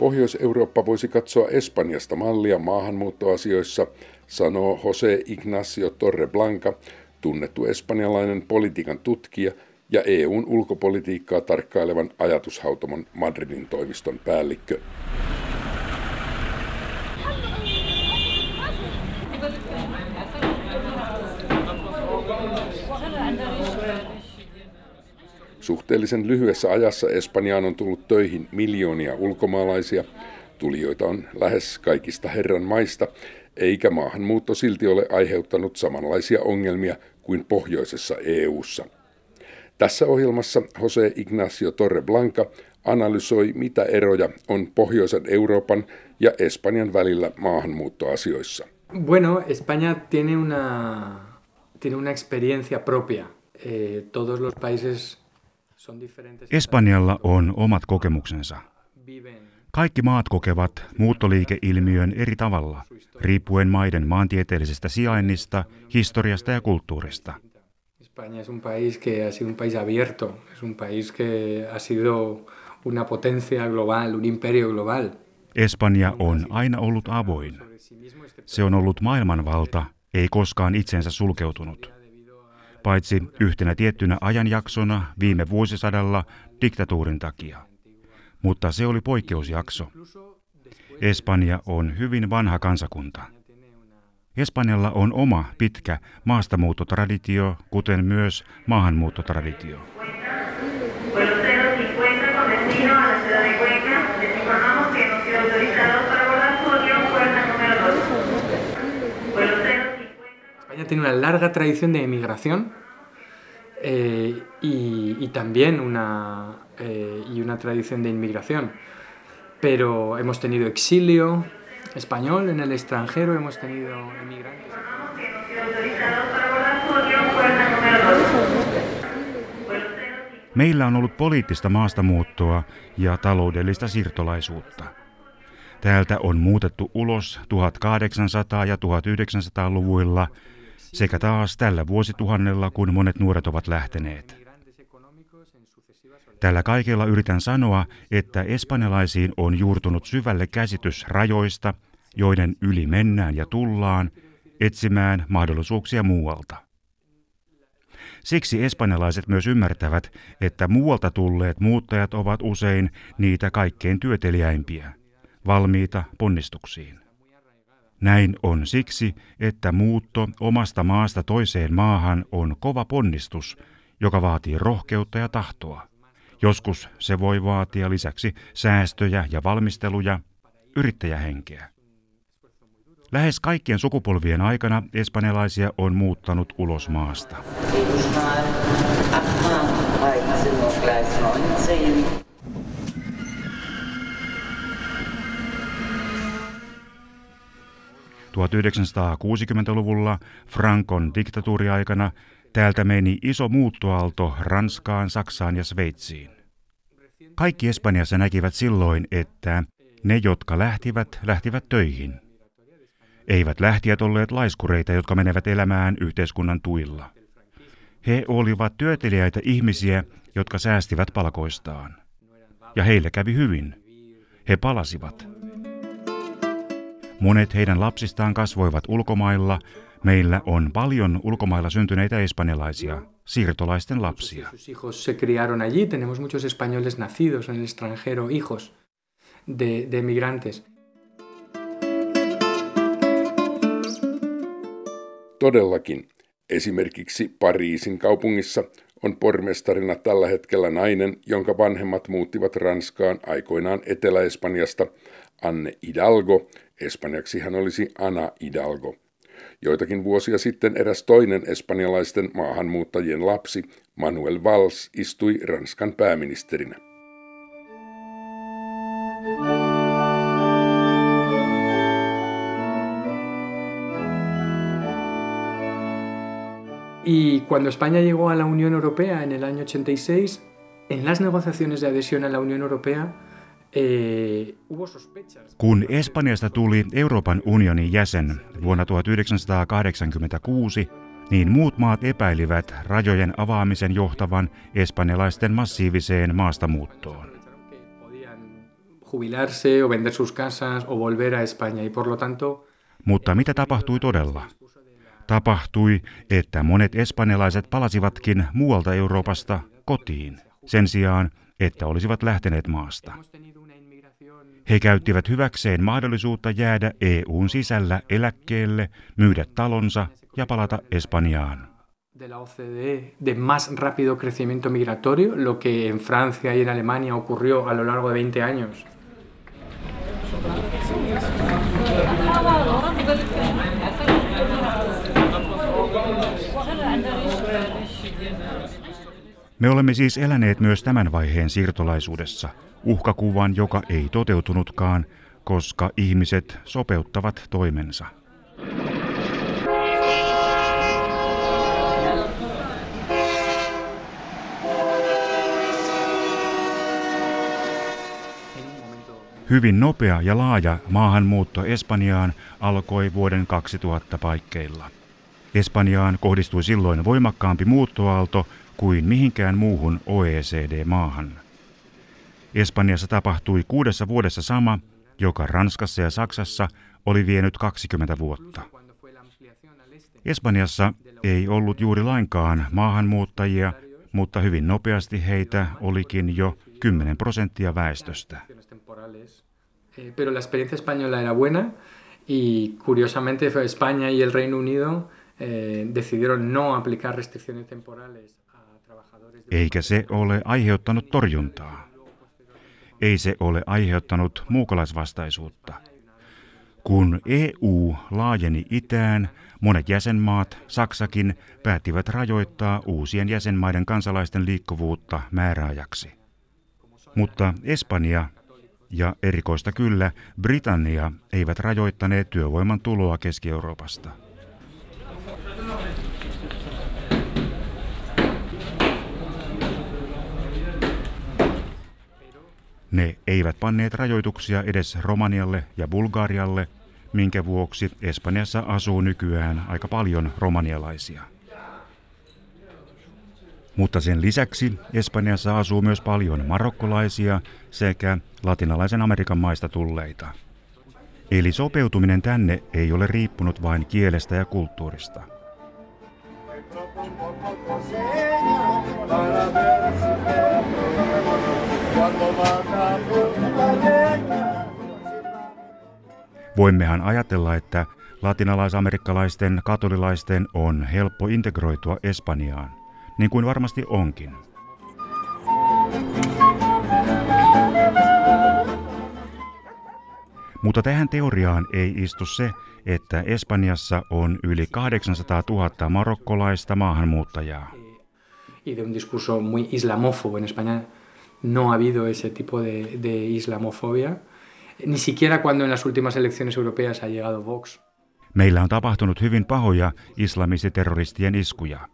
Pohjois-Eurooppa voisi katsoa Espanjasta mallia maahanmuuttoasioissa, sanoo Jose Ignacio Torreblanca, tunnettu espanjalainen politiikan tutkija ja EUn ulkopolitiikkaa tarkkailevan ajatushautomon Madridin toimiston päällikkö. Suhteellisen lyhyessä ajassa Espanjaan on tullut töihin miljoonia ulkomaalaisia. Tulijoita on lähes kaikista herran maista, eikä maahanmuutto silti ole aiheuttanut samanlaisia ongelmia kuin pohjoisessa EU:ssa. Tässä ohjelmassa Jose Ignacio Torreblanca analysoi, mitä eroja on pohjoisen Euroopan ja Espanjan välillä maahanmuuttoasioissa. Bueno, España tiene una, tiene una experiencia propia. Eh, todos los países Espanjalla on omat kokemuksensa. Kaikki maat kokevat muuttoliikeilmiön eri tavalla, riippuen maiden maantieteellisestä sijainnista, historiasta ja kulttuurista. España es un país que ha sido un país abierto, es un país que ha sido una potencia global, un imperio global. Espanja on aina ollut avoin. Se on ollut maailmanvalta, ei koskaan itsensä sulkeutunut paitsi yhtenä tiettynä ajanjaksona viime vuosisadalla diktatuurin takia. Mutta se oli poikkeusjakso. Espanja on hyvin vanha kansakunta. Espanjalla on oma pitkä maastamuuttotraditio, kuten myös maahanmuuttotraditio. Tiene una larga tradición de emigración eh, y, también una, eh, y una tradición de inmigración. Pero hemos tenido exilio español en el extranjero, hemos tenido emigrantes. Meillä on ollut poliittista maastamuuttoa ja taloudellista siirtolaisuutta. Täältä on muutettu ulos 1800- ja 1900-luvuilla sekä taas tällä vuosituhannella, kun monet nuoret ovat lähteneet. Tällä kaikella yritän sanoa, että espanjalaisiin on juurtunut syvälle käsitys rajoista, joiden yli mennään ja tullaan, etsimään mahdollisuuksia muualta. Siksi espanjalaiset myös ymmärtävät, että muualta tulleet muuttajat ovat usein niitä kaikkein työteliäimpiä, valmiita ponnistuksiin. Näin on siksi, että muutto omasta maasta toiseen maahan on kova ponnistus, joka vaatii rohkeutta ja tahtoa. Joskus se voi vaatia lisäksi säästöjä ja valmisteluja, yrittäjähenkeä. Lähes kaikkien sukupolvien aikana espanjalaisia on muuttanut ulos maasta. 1960-luvulla Frankon diktatuuriaikana täältä meni iso muuttoaalto Ranskaan, Saksaan ja Sveitsiin. Kaikki Espanjassa näkivät silloin, että ne, jotka lähtivät, lähtivät töihin. Eivät lähtijät olleet laiskureita, jotka menevät elämään yhteiskunnan tuilla. He olivat työtelijäitä ihmisiä, jotka säästivät palkoistaan. Ja heille kävi hyvin. He palasivat. Monet heidän lapsistaan kasvoivat ulkomailla. Meillä on paljon ulkomailla syntyneitä espanjalaisia, siirtolaisten lapsia. se criaron allí. Tenemos muchos españoles nacidos en el extranjero, hijos de, de migrantes. Todellakin. Esimerkiksi Pariisin kaupungissa on pormestarina tällä hetkellä nainen, jonka vanhemmat muuttivat Ranskaan aikoinaan Etelä-Espanjasta, Anne Hidalgo, Espanjaksi hän olisi Ana Hidalgo. Joitakin vuosia sitten eräs toinen espanjalaisten maahanmuuttajien lapsi, Manuel Valls, istui Ranskan pääministerinä. Y cuando España llegó a la Unión Europea en el año 86, en las negociaciones de adhesión a la Unión Europea, Kun Espanjasta tuli Euroopan unionin jäsen vuonna 1986, niin muut maat epäilivät rajojen avaamisen johtavan espanjalaisten massiiviseen maastamuuttoon. Mutta mitä tapahtui todella? Tapahtui, että monet espanjalaiset palasivatkin muualta Euroopasta kotiin, sen sijaan, että olisivat lähteneet maasta. He käyttivät hyväkseen mahdollisuutta jäädä EUn sisällä eläkkeelle, myydä talonsa ja palata Espanjaan. de la OCDE de más rápido crecimiento migratorio, lo que en Francia y en Alemania ocurrió a lo largo de 20 años. Me olemme siis eläneet myös tämän vaiheen siirtolaisuudessa, uhkakuvan, joka ei toteutunutkaan, koska ihmiset sopeuttavat toimensa. Hyvin nopea ja laaja maahanmuutto Espanjaan alkoi vuoden 2000 paikkeilla. Espanjaan kohdistui silloin voimakkaampi muuttoaalto kuin mihinkään muuhun OECD-maahan. Espanjassa tapahtui kuudessa vuodessa sama, joka Ranskassa ja Saksassa oli vienyt 20 vuotta. Espanjassa ei ollut juuri lainkaan maahanmuuttajia, mutta hyvin nopeasti heitä olikin jo 10 prosenttia väestöstä. Eh, pero la experiencia española era buena y curiosamente España y el Reino Unido decidieron no aplicar restricciones temporales a trabajadores. Eikä se ole aiheuttanut torjuntaa. Ei se ole aiheuttanut muukalaisvastaisuutta. Kun EU laajeni itään, monet jäsenmaat, Saksakin, päättivät rajoittaa uusien jäsenmaiden kansalaisten liikkuvuutta määräajaksi. Mutta Espanja ja erikoista kyllä, Britannia eivät rajoittaneet työvoiman tuloa Keski-Euroopasta. Ne eivät panneet rajoituksia edes Romanialle ja Bulgarialle, minkä vuoksi Espanjassa asuu nykyään aika paljon romanialaisia. Mutta sen lisäksi Espanjassa asuu myös paljon marokkolaisia sekä latinalaisen Amerikan maista tulleita. Eli sopeutuminen tänne ei ole riippunut vain kielestä ja kulttuurista. Voimmehan ajatella, että latinalaisamerikkalaisten katolilaisten on helppo integroitua Espanjaan niin kuin varmasti onkin. Mutta tähän teoriaan ei istu se, että Espanjassa on yli 800 000 marokkolaista maahanmuuttajaa. Y de un discurso muy islamófobo en España no ha habido ese tipo de, de islamofobia, ni siquiera cuando en las últimas elecciones europeas ha llegado Vox. Meillä on tapahtunut hyvin pahoja islamistiterroristien iskuja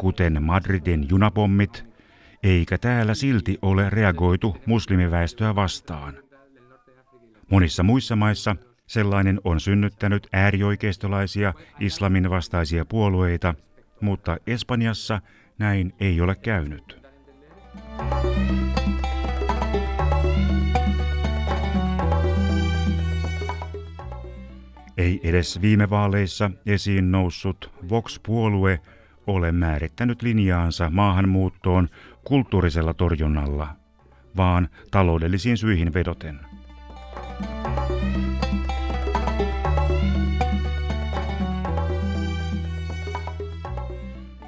kuten Madridin junapommit, eikä täällä silti ole reagoitu muslimiväestöä vastaan. Monissa muissa maissa sellainen on synnyttänyt äärioikeistolaisia islamin vastaisia puolueita, mutta Espanjassa näin ei ole käynyt. Ei edes viime vaaleissa esiin noussut Vox-puolue ole määrittänyt linjaansa maahanmuuttoon kulttuurisella torjunnalla, vaan taloudellisiin syihin vedoten.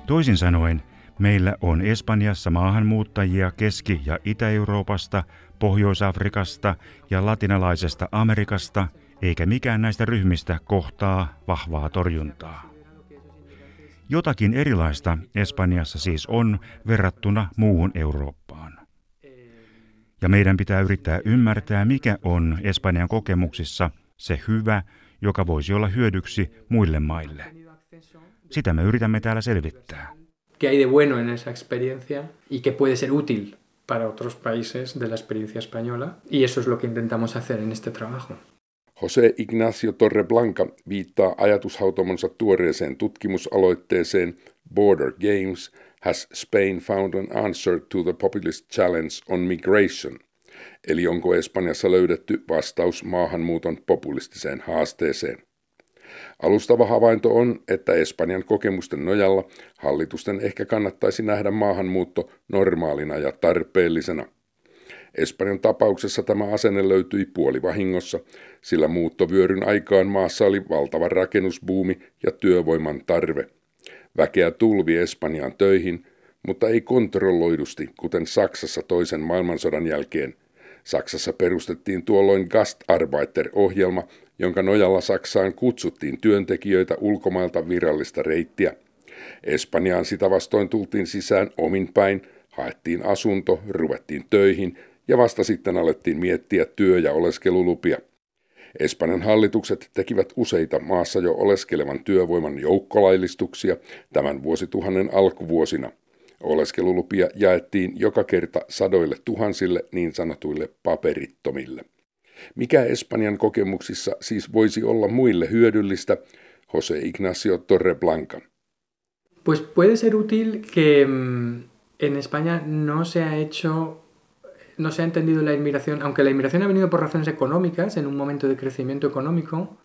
Toisin sanoen, meillä on Espanjassa maahanmuuttajia Keski- ja Itä-Euroopasta, Pohjois-Afrikasta ja latinalaisesta Amerikasta, eikä mikään näistä ryhmistä kohtaa vahvaa torjuntaa. Jotakin erilaista Espanjassa siis on verrattuna muuhun Eurooppaan. Ja meidän pitää yrittää ymmärtää, mikä on Espanjan kokemuksissa se hyvä, joka voisi olla hyödyksi muille maille. Sitä me yritämme täällä selvittää. ¿Qué hay de bueno en esa experiencia y qué puede ser útil para otros países de la experiencia española? Y eso es lo que intentamos hacer en este trabajo. Jose Ignacio Torreblanca viittaa ajatushautomonsa tuoreeseen tutkimusaloitteeseen Border Games Has Spain Found an Answer to the Populist Challenge on Migration, Eli onko Espanjassa löydetty vastaus maahanmuuton populistiseen haasteeseen? Alustava havainto on, että Espanjan kokemusten nojalla hallitusten ehkä kannattaisi nähdä maahanmuutto normaalina ja tarpeellisena. Espanjan tapauksessa tämä asenne löytyi puolivahingossa, sillä muuttovyöryn aikaan maassa oli valtava rakennusbuumi ja työvoiman tarve. Väkeä tulvi Espanjaan töihin, mutta ei kontrolloidusti, kuten Saksassa toisen maailmansodan jälkeen. Saksassa perustettiin tuolloin Gastarbeiter-ohjelma, jonka nojalla Saksaan kutsuttiin työntekijöitä ulkomailta virallista reittiä. Espanjaan sitä vastoin tultiin sisään omin päin, haettiin asunto, ruvettiin töihin ja vasta sitten alettiin miettiä työ- ja oleskelulupia. Espanjan hallitukset tekivät useita maassa jo oleskelevan työvoiman joukkolaillistuksia tämän vuosituhannen alkuvuosina. Oleskelulupia jaettiin joka kerta sadoille tuhansille niin sanotuille paperittomille. Mikä Espanjan kokemuksissa siis voisi olla muille hyödyllistä? Jose Ignacio Torreblanca. Pues puede ser útil que mm, en España no se ha hecho no se ha entendido la inmigración, aunque la inmigración ha venido por razones económicas en un momento de crecimiento económico,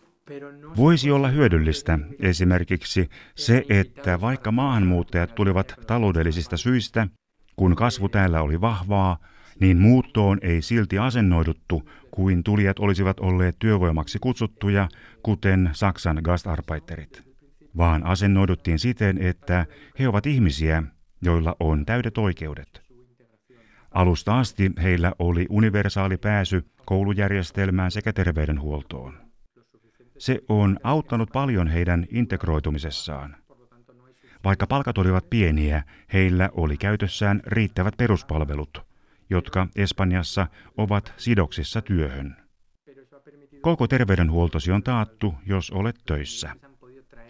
Voisi olla hyödyllistä esimerkiksi se, että vaikka maahanmuuttajat tulivat taloudellisista syistä, kun kasvu täällä oli vahvaa, niin muuttoon ei silti asennoiduttu kuin tulijat olisivat olleet työvoimaksi kutsuttuja, kuten Saksan Gastarbeiterit, vaan asennoiduttiin siten, että he ovat ihmisiä, joilla on täydet oikeudet. Alusta asti heillä oli universaali pääsy koulujärjestelmään sekä terveydenhuoltoon. Se on auttanut paljon heidän integroitumisessaan. Vaikka palkat olivat pieniä, heillä oli käytössään riittävät peruspalvelut, jotka Espanjassa ovat sidoksissa työhön. Koko terveydenhuoltosi on taattu, jos olet töissä.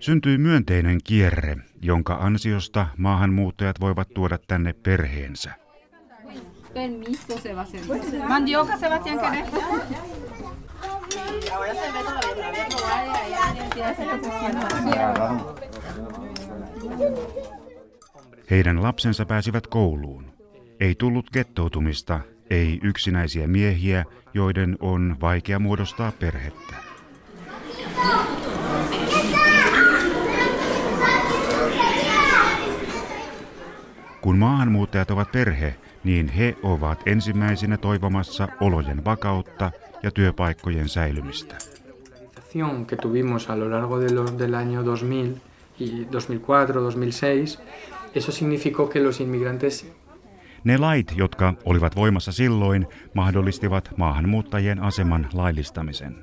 Syntyy myönteinen kierre, jonka ansiosta maahanmuuttajat voivat tuoda tänne perheensä. Permiso, Sebastián. Mandioca, Sebastián, ¿querés? Y ahora se ve todavía, Heidän lapsensa pääsivät kouluun. Ei tullut gettoutumista, ei yksinäisiä miehiä, joiden on vaikea muodostaa perhettä. Kun maahanmuuttajat ovat perhe, niin he ovat ensimmäisenä toivomassa olojen vakautta ja työpaikkojen säilymistä. que tuvimos a lo largo de los, del año 2000 y 2004, 2006, eso significó que los inmigrantes ne lait, jotka olivat voimassa silloin, mahdollistivat maahanmuuttajien aseman laillistamisen.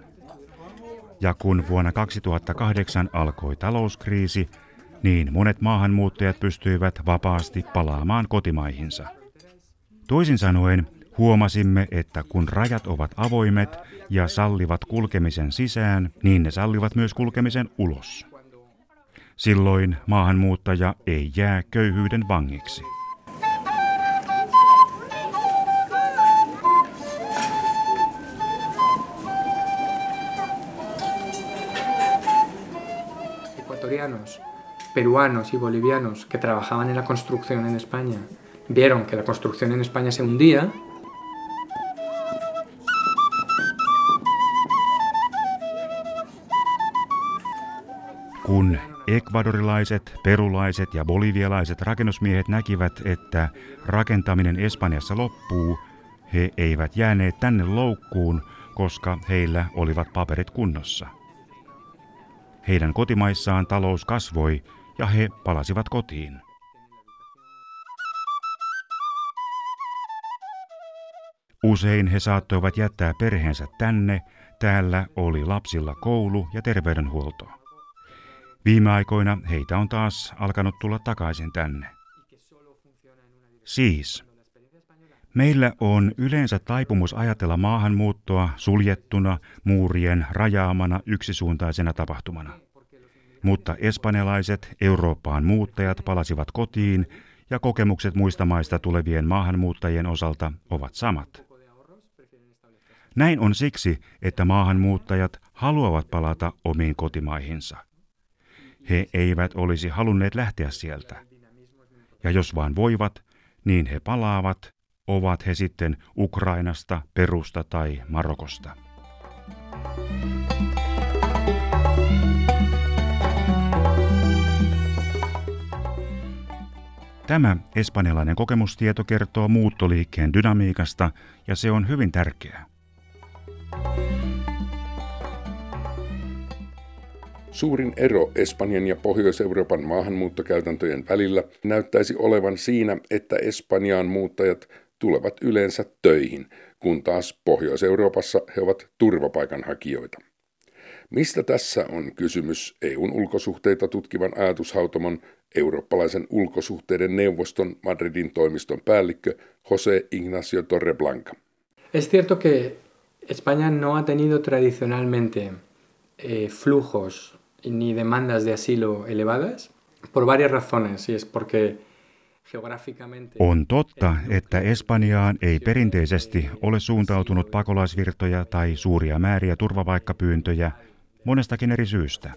Ja kun vuonna 2008 alkoi talouskriisi, niin monet maahanmuuttajat pystyivät vapaasti palaamaan kotimaihinsa. Toisin sanoen, huomasimme, että kun rajat ovat avoimet ja sallivat kulkemisen sisään, niin ne sallivat myös kulkemisen ulos. Silloin maahanmuuttaja ei jää köyhyyden vangiksi. Ecuatorianos, peruanos y bolivianos que trabajaban en la construcción en España vieron que la construcción en España se hundía, Kun ekvadorilaiset, perulaiset ja bolivialaiset rakennusmiehet näkivät, että rakentaminen Espanjassa loppuu, he eivät jääneet tänne loukkuun, koska heillä olivat paperit kunnossa. Heidän kotimaissaan talous kasvoi ja he palasivat kotiin. Usein he saattoivat jättää perheensä tänne, täällä oli lapsilla koulu ja terveydenhuolto. Viime aikoina heitä on taas alkanut tulla takaisin tänne. Siis, meillä on yleensä taipumus ajatella maahanmuuttoa suljettuna, muurien rajaamana yksisuuntaisena tapahtumana. Mutta espanjalaiset Eurooppaan muuttajat palasivat kotiin ja kokemukset muista maista tulevien maahanmuuttajien osalta ovat samat. Näin on siksi, että maahanmuuttajat haluavat palata omiin kotimaihinsa. He eivät olisi halunneet lähteä sieltä. Ja jos vaan voivat, niin he palaavat ovat he sitten Ukrainasta, Perusta tai Marokosta. Tämä espanjalainen kokemustieto kertoo muuttoliikkeen dynamiikasta ja se on hyvin tärkeää. Suurin ero Espanjan ja Pohjois-Euroopan maahanmuuttokäytäntöjen välillä näyttäisi olevan siinä, että Espanjaan muuttajat tulevat yleensä töihin, kun taas Pohjois-Euroopassa he ovat turvapaikanhakijoita. Mistä tässä on kysymys EUn ulkosuhteita tutkivan ajatushautomon eurooppalaisen ulkosuhteiden neuvoston Madridin toimiston päällikkö José Ignacio Torreblanca? Es cierto que España no ha tenido tradicionalmente eh, flujos ni demandas de asilo elevadas por varias razones, y es porque on totta, että Espanjaan ei perinteisesti ole suuntautunut pakolaisvirtoja tai suuria määriä turvapaikkapyyntöjä monestakin eri syystä.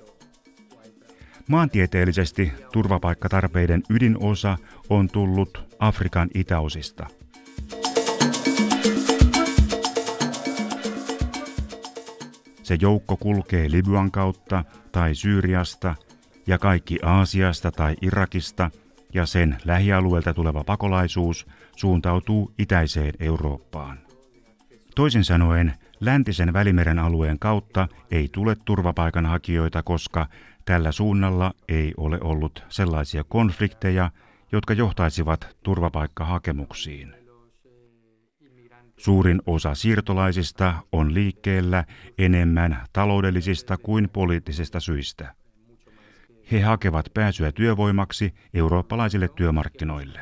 Maantieteellisesti turvapaikkatarpeiden ydinosa on tullut Afrikan itäosista. Se joukko kulkee Libyan kautta tai Syyriasta ja kaikki Aasiasta tai Irakista ja sen lähialueelta tuleva pakolaisuus suuntautuu itäiseen Eurooppaan. Toisin sanoen, läntisen välimeren alueen kautta ei tule turvapaikanhakijoita, koska tällä suunnalla ei ole ollut sellaisia konflikteja, jotka johtaisivat turvapaikkahakemuksiin. Suurin osa siirtolaisista on liikkeellä enemmän taloudellisista kuin poliittisista syistä. He hakevat pääsyä työvoimaksi eurooppalaisille työmarkkinoille.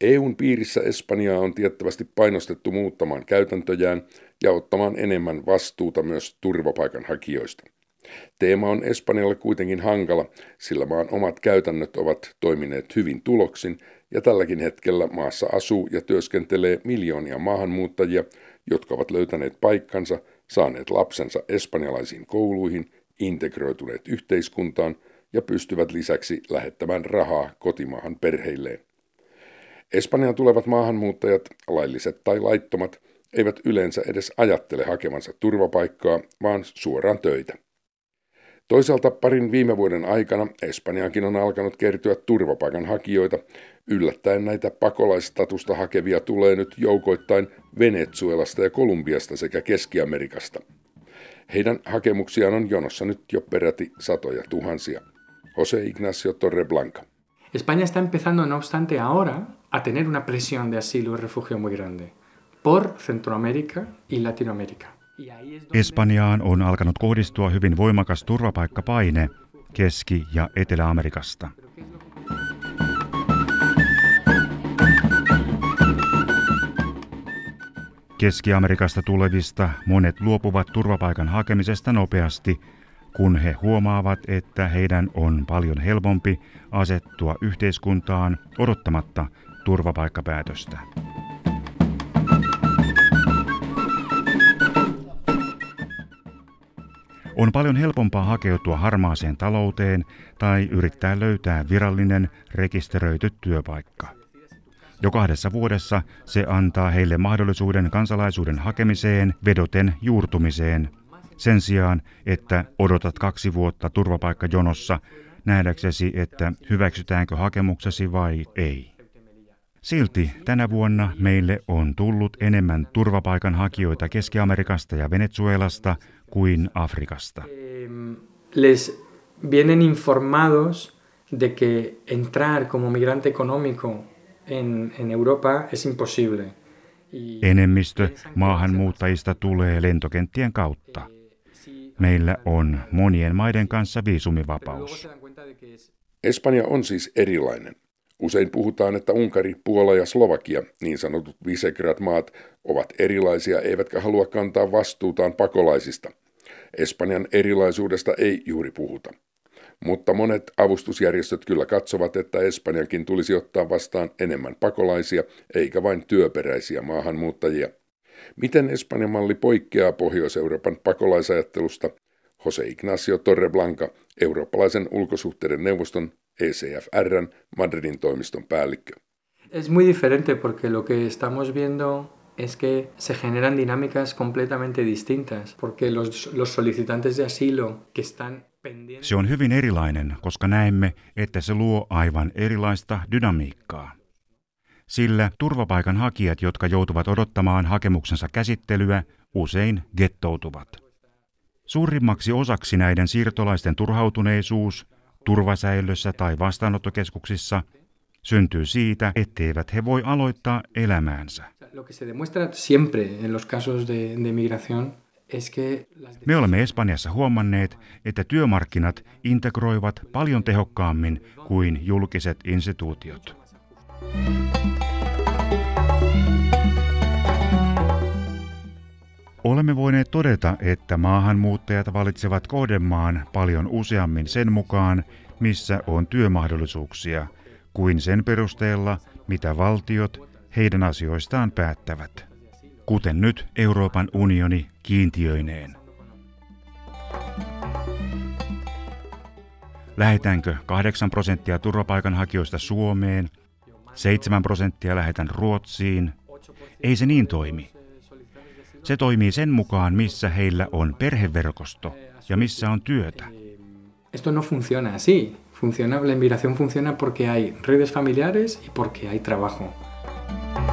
EUn piirissä Espanjaa on tiettävästi painostettu muuttamaan käytäntöjään ja ottamaan enemmän vastuuta myös turvapaikanhakijoista. Teema on Espanjalle kuitenkin hankala, sillä maan omat käytännöt ovat toimineet hyvin tuloksin ja tälläkin hetkellä maassa asuu ja työskentelee miljoonia maahanmuuttajia, jotka ovat löytäneet paikkansa, saaneet lapsensa espanjalaisiin kouluihin, integroituneet yhteiskuntaan ja pystyvät lisäksi lähettämään rahaa kotimaahan perheilleen. Espanjaan tulevat maahanmuuttajat, lailliset tai laittomat, eivät yleensä edes ajattele hakevansa turvapaikkaa, vaan suoraan töitä. Toisaalta parin viime vuoden aikana Espanjaankin on alkanut kertyä turvapaikanhakijoita. Yllättäen näitä pakolaistatusta hakevia tulee nyt joukoittain Venezuelasta ja Kolumbiasta sekä Keski-Amerikasta. Heidän hakemuksiaan on jonossa nyt jo peräti satoja tuhansia. José Ignacio Torreblanca. España está empezando, no obstante, ahora a tener una presión de asilo y refugio muy grande por Centroamérica y Latinoamérica. Espanjaan on alkanut kohdistua hyvin voimakas turvapaikkapaine Keski- ja Etelä-Amerikasta. Keski-Amerikasta tulevista monet luopuvat turvapaikan hakemisesta nopeasti, kun he huomaavat, että heidän on paljon helpompi asettua yhteiskuntaan odottamatta turvapaikkapäätöstä. On paljon helpompaa hakeutua harmaaseen talouteen tai yrittää löytää virallinen rekisteröity työpaikka. Jo kahdessa vuodessa se antaa heille mahdollisuuden kansalaisuuden hakemiseen vedoten juurtumiseen, sen sijaan, että odotat kaksi vuotta turvapaikkajonossa nähdäksesi, että hyväksytäänkö hakemuksesi vai ei. Silti tänä vuonna meille on tullut enemmän turvapaikanhakijoita Keski-Amerikasta ja Venezuelasta kuin Afrikasta. Les vienen informados de que entrar como migrante económico en, en Europa es imposible. Enemmistö maahanmuuttajista tulee lentokenttien kautta. Meillä on monien maiden kanssa viisumivapaus. Espanja on siis erilainen. Usein puhutaan, että Unkari, Puola ja Slovakia, niin sanotut Visegrad-maat, ovat erilaisia eivätkä halua kantaa vastuutaan pakolaisista. Espanjan erilaisuudesta ei juuri puhuta. Mutta monet avustusjärjestöt kyllä katsovat, että Espanjankin tulisi ottaa vastaan enemmän pakolaisia, eikä vain työperäisiä maahanmuuttajia. Miten Espanjan malli poikkeaa Pohjois-Euroopan pakolaisajattelusta? Jose Ignacio Torreblanca, eurooppalaisen ulkosuhteiden neuvoston ECFRn Madridin toimiston päällikkö. Es muy diferente porque lo que estamos viendo es que se generan dinámicas completamente distintas, porque los, los solicitantes de asilo que están pendientes... Se on hyvin erilainen, koska näemme, että se luo aivan erilaista dynamiikkaa. Sillä turvapaikanhakijat, jotka joutuvat odottamaan hakemuksensa käsittelyä, usein gettoutuvat. Suurimmaksi osaksi näiden siirtolaisten turhautuneisuus turvasäilössä tai vastaanottokeskuksissa syntyy siitä, etteivät he voi aloittaa elämäänsä. Me olemme Espanjassa huomanneet, että työmarkkinat integroivat paljon tehokkaammin kuin julkiset instituutiot. Olemme voineet todeta, että maahanmuuttajat valitsevat kohdemaan paljon useammin sen mukaan, missä on työmahdollisuuksia, kuin sen perusteella, mitä valtiot heidän asioistaan päättävät. Kuten nyt Euroopan unioni kiintiöineen. Lähetänkö 8 prosenttia turvapaikanhakijoista Suomeen, 7 prosenttia lähetän Ruotsiin? Ei se niin toimi. Se toimii sen mukaan, missä heillä on perheverkosto ja missä on työtä. Esto no funciona así. Funciona, la inmigración funciona porque hay redes familiares y porque hay trabajo. Bye.